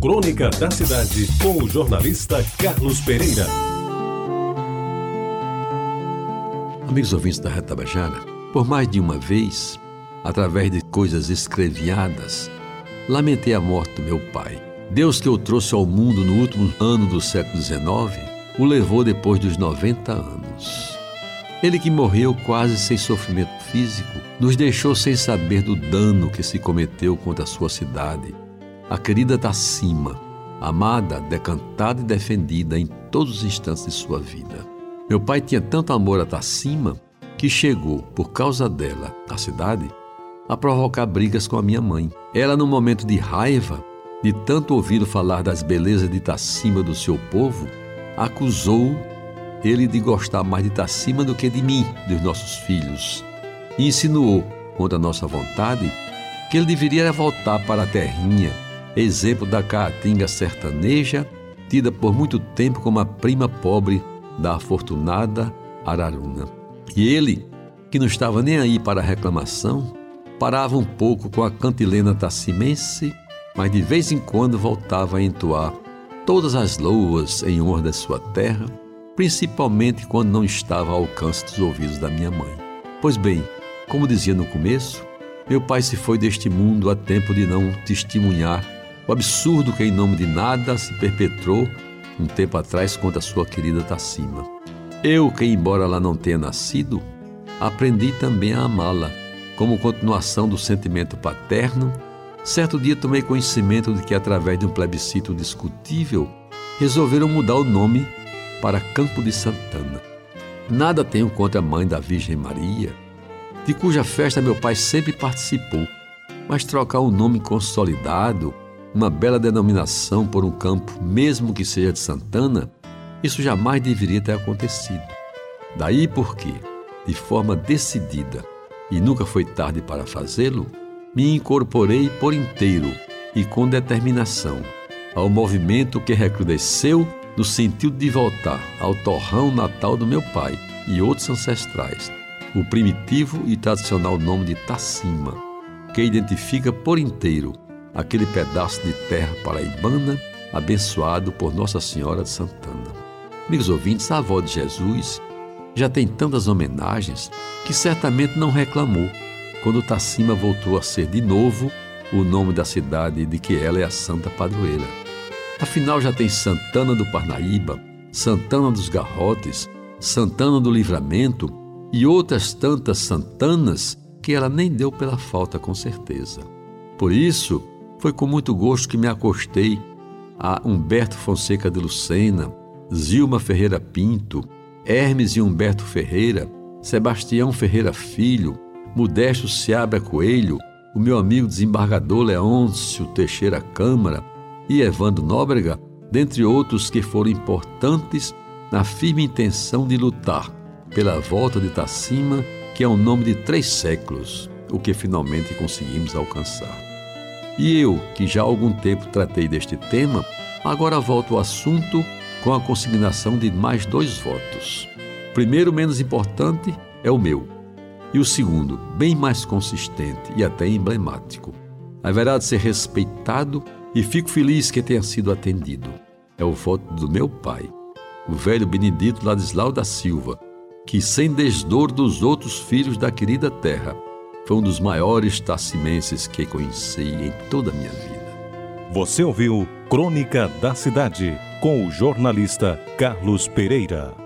Crônica da Cidade, com o jornalista Carlos Pereira. Amigos ouvintes da Reta Bajara, por mais de uma vez, através de coisas escreviadas, lamentei a morte do meu pai. Deus que o trouxe ao mundo no último ano do século XIX, o levou depois dos 90 anos. Ele que morreu quase sem sofrimento físico, nos deixou sem saber do dano que se cometeu contra a sua cidade. A querida Tacima, amada, decantada e defendida em todos os instantes de sua vida. Meu pai tinha tanto amor a Tacima que chegou, por causa dela, à cidade, a provocar brigas com a minha mãe. Ela, num momento de raiva, de tanto ouvir falar das belezas de Tacima do seu povo, acusou ele de gostar mais de Tacima do que de mim, dos nossos filhos, e insinuou, contra nossa vontade, que ele deveria voltar para a terrinha, exemplo da caatinga sertaneja, tida por muito tempo como a prima pobre da afortunada Araruna. E ele, que não estava nem aí para a reclamação, parava um pouco com a cantilena tacimense, mas de vez em quando voltava a entoar todas as loas em honra da sua terra, principalmente quando não estava ao alcance dos ouvidos da minha mãe. Pois bem, como dizia no começo, meu pai se foi deste mundo a tempo de não testemunhar o absurdo que, em nome de nada, se perpetrou um tempo atrás contra sua querida Tacima. Eu, que embora lá não tenha nascido, aprendi também a amá-la, como continuação do sentimento paterno. Certo dia tomei conhecimento de que, através de um plebiscito discutível, resolveram mudar o nome para Campo de Santana. Nada tenho contra a mãe da Virgem Maria, de cuja festa meu pai sempre participou, mas trocar um nome consolidado, uma bela denominação por um campo, mesmo que seja de Santana, isso jamais deveria ter acontecido. Daí porque, de forma decidida, e nunca foi tarde para fazê-lo, me incorporei por inteiro e com determinação ao movimento que recrudesceu no sentido de voltar ao torrão natal do meu pai e outros ancestrais, o primitivo e tradicional nome de Tacima, que identifica por inteiro aquele pedaço de terra paraibana abençoado por Nossa Senhora de Santana. Amigos ouvintes, a avó de Jesus já tem tantas homenagens que certamente não reclamou quando Tacima voltou a ser de novo o nome da cidade de que ela é a santa padroeira. Afinal, já tem Santana do Parnaíba, Santana dos Garrotes, Santana do Livramento e outras tantas Santanas que ela nem deu pela falta, com certeza. Por isso, foi com muito gosto que me acostei a Humberto Fonseca de Lucena, Zilma Ferreira Pinto, Hermes e Humberto Ferreira, Sebastião Ferreira Filho, Modesto Seabra Coelho, o meu amigo desembargador Leôncio Teixeira Câmara, e Evandro Nóbrega, dentre outros que foram importantes na firme intenção de lutar pela volta de Tacima, que é o nome de três séculos, o que finalmente conseguimos alcançar. E eu, que já há algum tempo tratei deste tema, agora volto ao assunto com a consignação de mais dois votos. O primeiro, menos importante, é o meu. E o segundo, bem mais consistente e até emblemático. Haverá de ser respeitado e fico feliz que tenha sido atendido. É o voto do meu pai, o velho Benedito Ladislau da Silva, que, sem desdor dos outros filhos da querida terra, foi um dos maiores tacimenses que conheci em toda a minha vida. Você ouviu Crônica da Cidade com o jornalista Carlos Pereira.